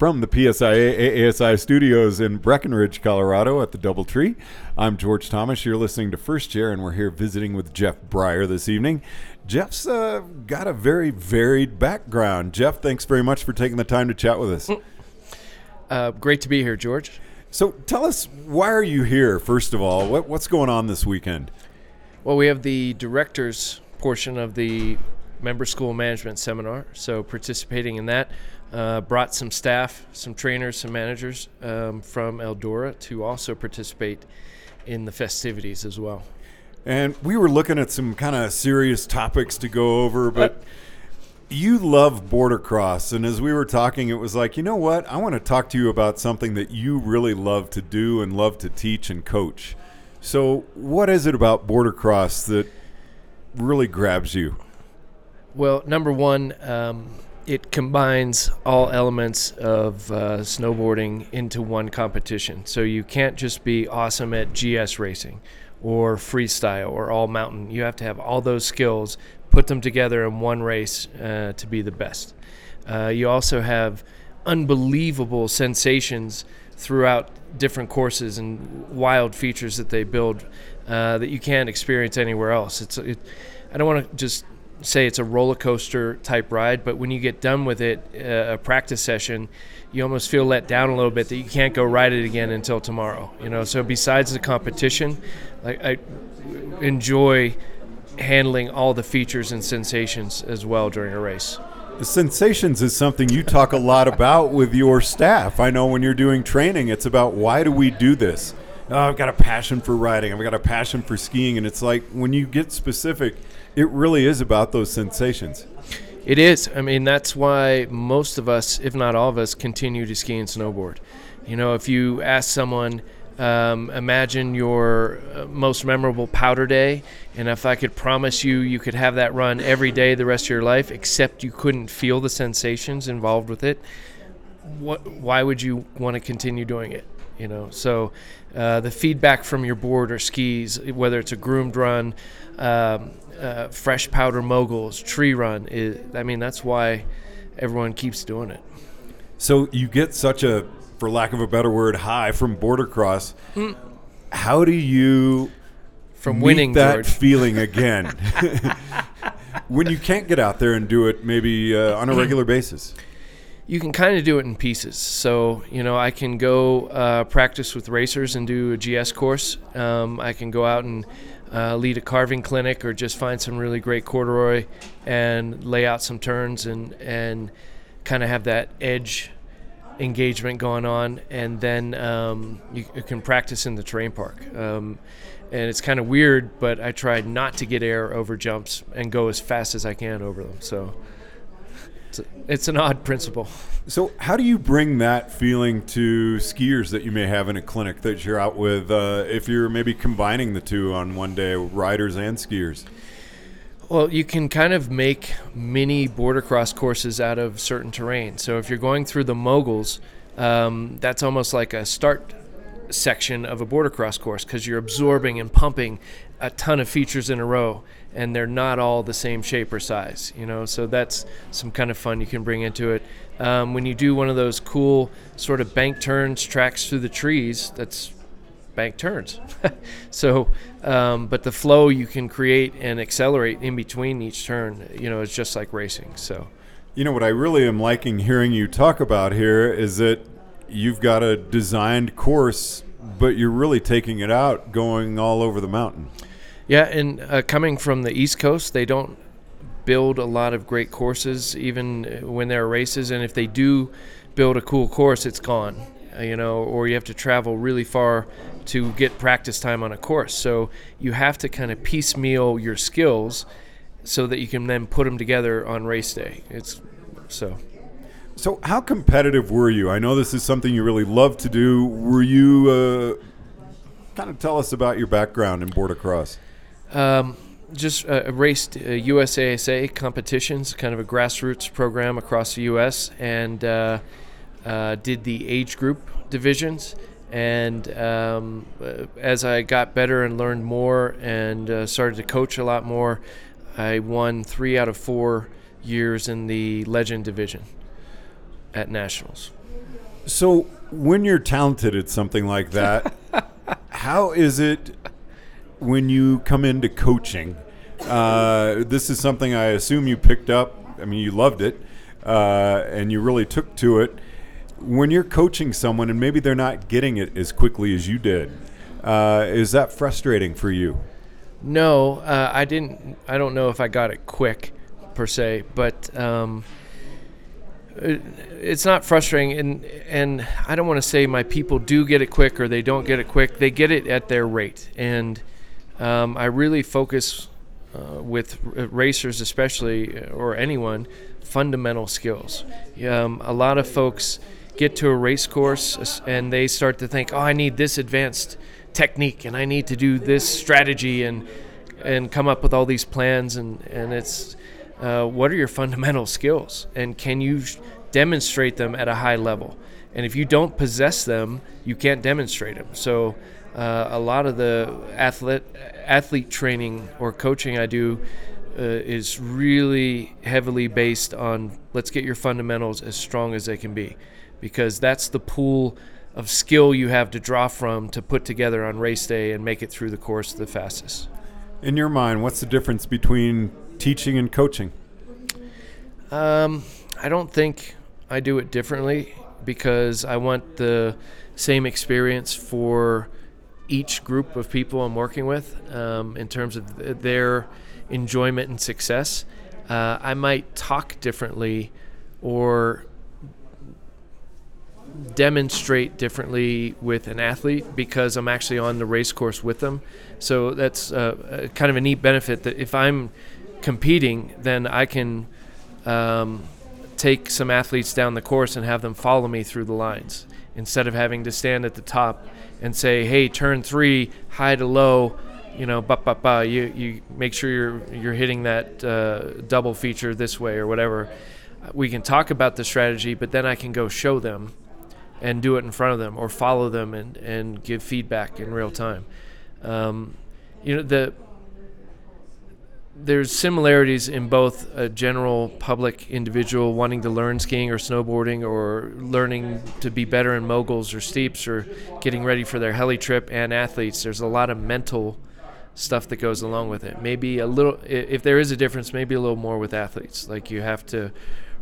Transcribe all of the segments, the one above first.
from the PSIA ASI studios in Breckenridge, Colorado at the Doubletree. I'm George Thomas. You're listening to First Chair, and we're here visiting with Jeff Breyer this evening. Jeff's uh, got a very varied background. Jeff, thanks very much for taking the time to chat with us. Uh, great to be here, George. So tell us, why are you here, first of all? What, what's going on this weekend? Well, we have the director's portion of the member school management seminar. So, participating in that, uh, brought some staff, some trainers, some managers um, from Eldora to also participate in the festivities as well. And we were looking at some kind of serious topics to go over, but you love boardercross. And as we were talking, it was like, you know what? I want to talk to you about something that you really love to do and love to teach and coach. So, what is it about boardercross that really grabs you? Well, number one, um, it combines all elements of uh, snowboarding into one competition. So you can't just be awesome at GS racing or freestyle or all mountain. You have to have all those skills, put them together in one race uh, to be the best. Uh, you also have unbelievable sensations throughout different courses and wild features that they build uh, that you can't experience anywhere else. It's it, I don't want to just say it's a roller coaster type ride, but when you get done with it, uh, a practice session, you almost feel let down a little bit that you can't go ride it again until tomorrow. You know, so besides the competition, like I enjoy handling all the features and sensations as well during a race. The sensations is something you talk a lot about with your staff. I know when you're doing training, it's about why do we do this? Oh, I've got a passion for riding. I've got a passion for skiing, and it's like when you get specific it really is about those sensations. It is. I mean, that's why most of us, if not all of us, continue to ski and snowboard. You know, if you ask someone, um, imagine your uh, most memorable powder day, and if I could promise you you could have that run every day the rest of your life, except you couldn't feel the sensations involved with it, what, why would you want to continue doing it? You know, so uh, the feedback from your board or skis, whether it's a groomed run, um, uh, fresh powder moguls, tree run. Is, I mean, that's why everyone keeps doing it. So you get such a, for lack of a better word, high from boardercross. Mm. How do you from winning that George. feeling again when you can't get out there and do it maybe uh, on a regular basis? You can kind of do it in pieces. So, you know, I can go uh, practice with racers and do a GS course. Um, I can go out and uh, lead a carving clinic or just find some really great corduroy and lay out some turns and and kind of have that edge engagement going on and then um, you, you, can practice in the terrain park um, and it's kind of weird but i try not to get air over jumps and go as fast as i can over them so it's, it's an odd principle. So, how do you bring that feeling to skiers that you may have in a clinic that you're out with? Uh, if you're maybe combining the two on one day, riders and skiers. Well, you can kind of make mini boardercross courses out of certain terrain. So, if you're going through the moguls, um, that's almost like a start section of a boardercross course because you're absorbing and pumping a ton of features in a row and they're not all the same shape or size, you know. So that's some kind of fun you can bring into it. Um, when you do one of those cool sort of bank turns, tracks through the trees, that's bank turns. so, um, but the flow you can create and accelerate in between each turn, you know, it's just like racing. So, you know, what I really am liking hearing you talk about here is that you've got a designed course, but you're really taking it out, going all over the mountain. Yeah, and uh, coming from the East Coast, they don't build a lot of great courses, even when there are races. And if they do build a cool course, it's gone, uh, you know, or you have to travel really far to get practice time on a course. So you have to kind of piecemeal your skills so that you can then put them together on race day. It's so. So, how competitive were you? I know this is something you really love to do. Were you? Uh, kind of tell us about your background in boardercross. Um, just uh, raced uh, USASA competitions, kind of a grassroots program across the U.S., and uh, uh, did the age group divisions. And um, uh, as I got better and learned more and uh, started to coach a lot more, I won three out of four years in the legend division. at nationals. So, when you're talented at something like that, how is it when you come into coaching? Uh, this is something I assume you picked up. I mean, you loved it, uh, and you really took to it. When you're coaching someone and maybe they're not getting it as quickly as you did, uh, is that frustrating for you? No, uh, I didn't. I don't know if I got it quick, per se, but um, it, it's not frustrating. And and I don't want to say my people do get it quick or they don't get it quick. They get it at their rate, and um, I really focus uh, with racers, especially or anyone, fundamental skills. Um, a lot of folks get to a race course and they start to think, "Oh, I need this advanced." technique and I need to do this strategy and and come up with all these plans and and it's uh, what are your fundamental skills and can you demonstrate them at a high level and if you don't possess them you can't demonstrate them so uh, a lot of the athlete athlete training or coaching I do uh, is really heavily based on let's get your fundamentals as strong as they can be because that's the pool of skill you have to draw from to put together on race day and make it through the course the fastest. In your mind, what's the difference between teaching and coaching? Um, I don't think I do it differently because I want the same experience for each group of people I'm working with um, in terms of their enjoyment and success. Uh, I might talk differently or demonstrate differently with an athlete because I'm actually on the race course with them. So that's uh, kind of a neat benefit that if I'm competing, then I can um, take some athletes down the course and have them follow me through the lines instead of having to stand at the top and say, "Hey, turn three, high to low." You know, ba ba ba. You you make sure you're you're hitting that uh, double feature this way or whatever. We can talk about the strategy, but then I can go show them and do it in front of them or follow them and, and give feedback in real time. Um, you know, the there's similarities in both a general public individual wanting to learn skiing or snowboarding or learning to be better in moguls or steeps or getting ready for their heli trip and athletes. There's a lot of mental stuff that goes along with it. Maybe a little, if there is a difference, maybe a little more with athletes. Like you have to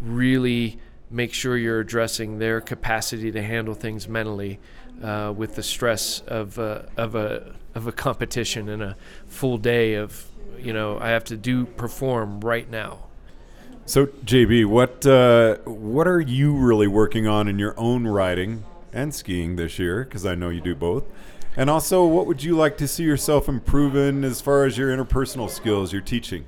really make sure you're addressing their capacity to handle things mentally uh, with the stress of of a of a competition and a full day of you know I have to do perform right now. So JB, what uh, what are you really working on in your own riding and skiing this year? Because I know you do both. And also, what would you like to see yourself improving as far as your interpersonal skills, your teaching?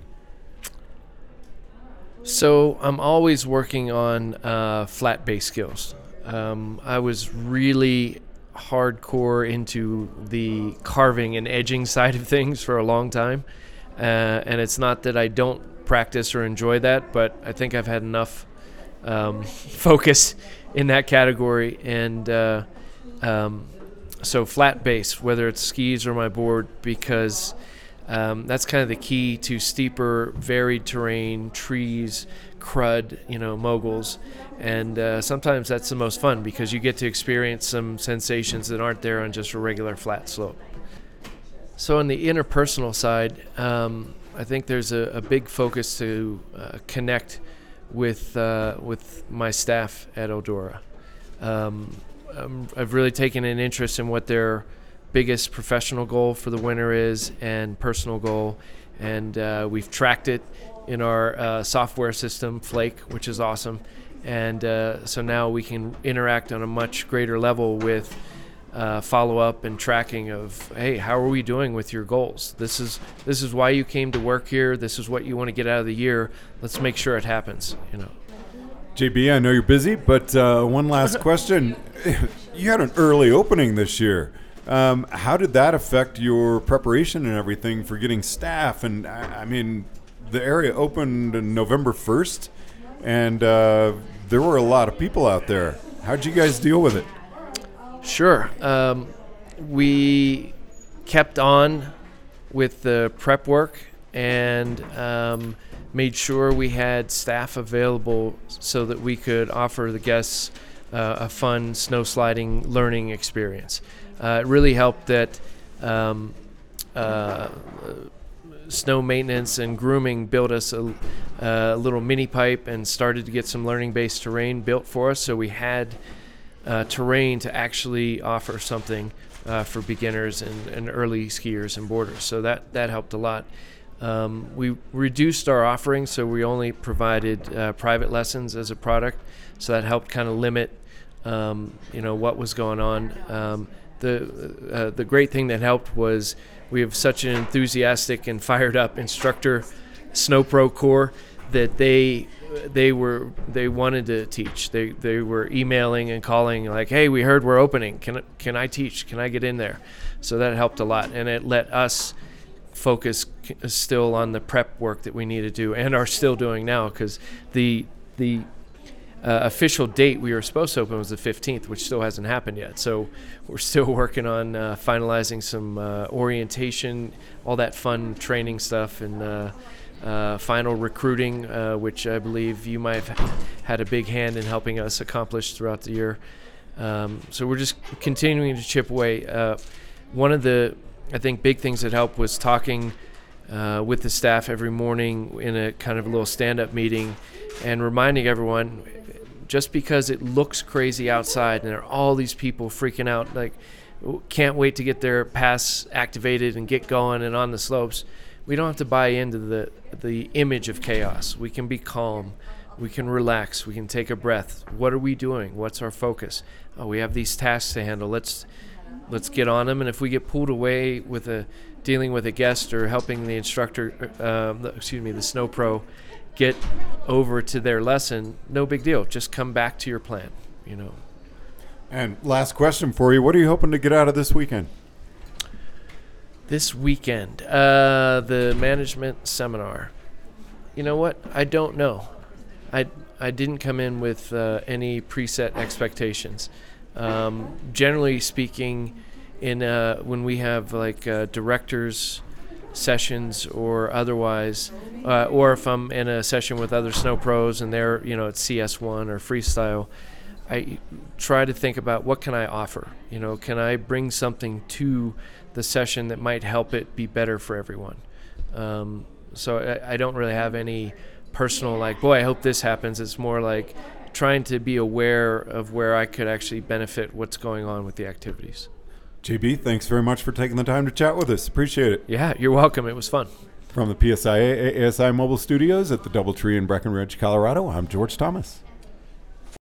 So I'm always working on uh, flat base skills. Um, I was really hardcore into the carving and edging side of things for a long time, and it's not that I don't practice or enjoy that, but I think I've had enough um, focus in that category, and uh, um, so flat base, whether it's skis or my board, because um, that's kind of the key to steeper, varied terrain, trees, crud, you know, moguls. And uh, sometimes that's the most fun because you get to experience some sensations that aren't there on just a regular flat slope. So, on the interpersonal side, um, I think there's a, a big focus to uh, connect with uh, with my staff at Eldora. Um, I've really taken an interest in what they're biggest professional goal for the winter is and personal goal. And uh, we've tracked it in our uh, software system, Flake, which is awesome. And uh, so now we can interact on a much greater level with uh, follow up and tracking of, hey, how are we doing with your goals? This is this is why you came to work here. This is what you want to get out of the year. Let's make sure it happens. You know. JB, I know you're busy, but uh, one last question. you had an early opening this year. Um, how did that affect your preparation and everything for getting staff? And I, I mean, the area opened on November 1st, and uh, there were a lot of people out there. How'd you guys deal with it? Sure. Um, we kept on with the prep work and um, made sure we had staff available so that we could offer the guests uh, a fun snow sliding learning experience. Uh, it really helped that um, uh, snow maintenance and grooming built us a, a, little mini pipe and started to get some learning based terrain built for us. So we had uh, terrain to actually offer something uh, for beginners and, and, early skiers and boarders. So that, that helped a lot. Um, we reduced our offerings, so we only provided uh, private lessons as a product. So that helped kind of limit, um, you know, what was going on. Um, the uh, the great thing that helped was we have such an enthusiastic and fired up instructor, Snow Pro Corps, that they they were they wanted to teach. They they were emailing and calling like, "Hey, we heard we're opening. Can can I teach? Can I get in there?" So that helped a lot, and it let us focus still on the prep work that we need to do and are still doing now because the the uh, official date we were supposed to open was the 15th, which still hasn't happened yet. So we're still working on uh, finalizing some uh, orientation, all that fun training stuff, and uh, uh, final recruiting, uh, which I believe you might have had a big hand in helping us accomplish throughout the year. Um, so we're just continuing to chip away. one of the, I think, big things that helped was talking with the staff every morning in a kind of a little stand-up meeting and reminding everyone just because it looks crazy outside and there are all these people freaking out like can't wait to get their pass activated and get going and on the slopes we don't have to buy into the the image of chaos. We can be calm. We can relax. We can take a breath. What are we doing? What's our focus? Oh we have these tasks to handle. Let's let's get on them and if we get pulled away with a dealing with a guest or helping the instructor uh, excuse me the snow pro get over to their lesson, no big deal. Just come back to your plan, you know. And last question for you: What are you hoping to get out of this weekend? This weekend, uh, the management seminar. You know what? I don't know. I I didn't come in with uh, any preset expectations. Um, generally speaking, in uh, when we have like uh, directors sessions or otherwise, uh, or if I'm in a session with other snow pros and they're you know at CS1 or freestyle, I try to think about what can I offer. You know, can I bring something to the session that might help it be better for everyone. Um, so I, I don't really have any personal like, boy, I hope this happens. It's more like trying to be aware of where I could actually benefit what's going on with the activities. JB, thanks very much for taking the time to chat with us. Appreciate it. Yeah, you're welcome. It was fun. From the PSIA ASI Mobile Studios at the Doubletree in Breckenridge, Colorado, I'm George Thomas.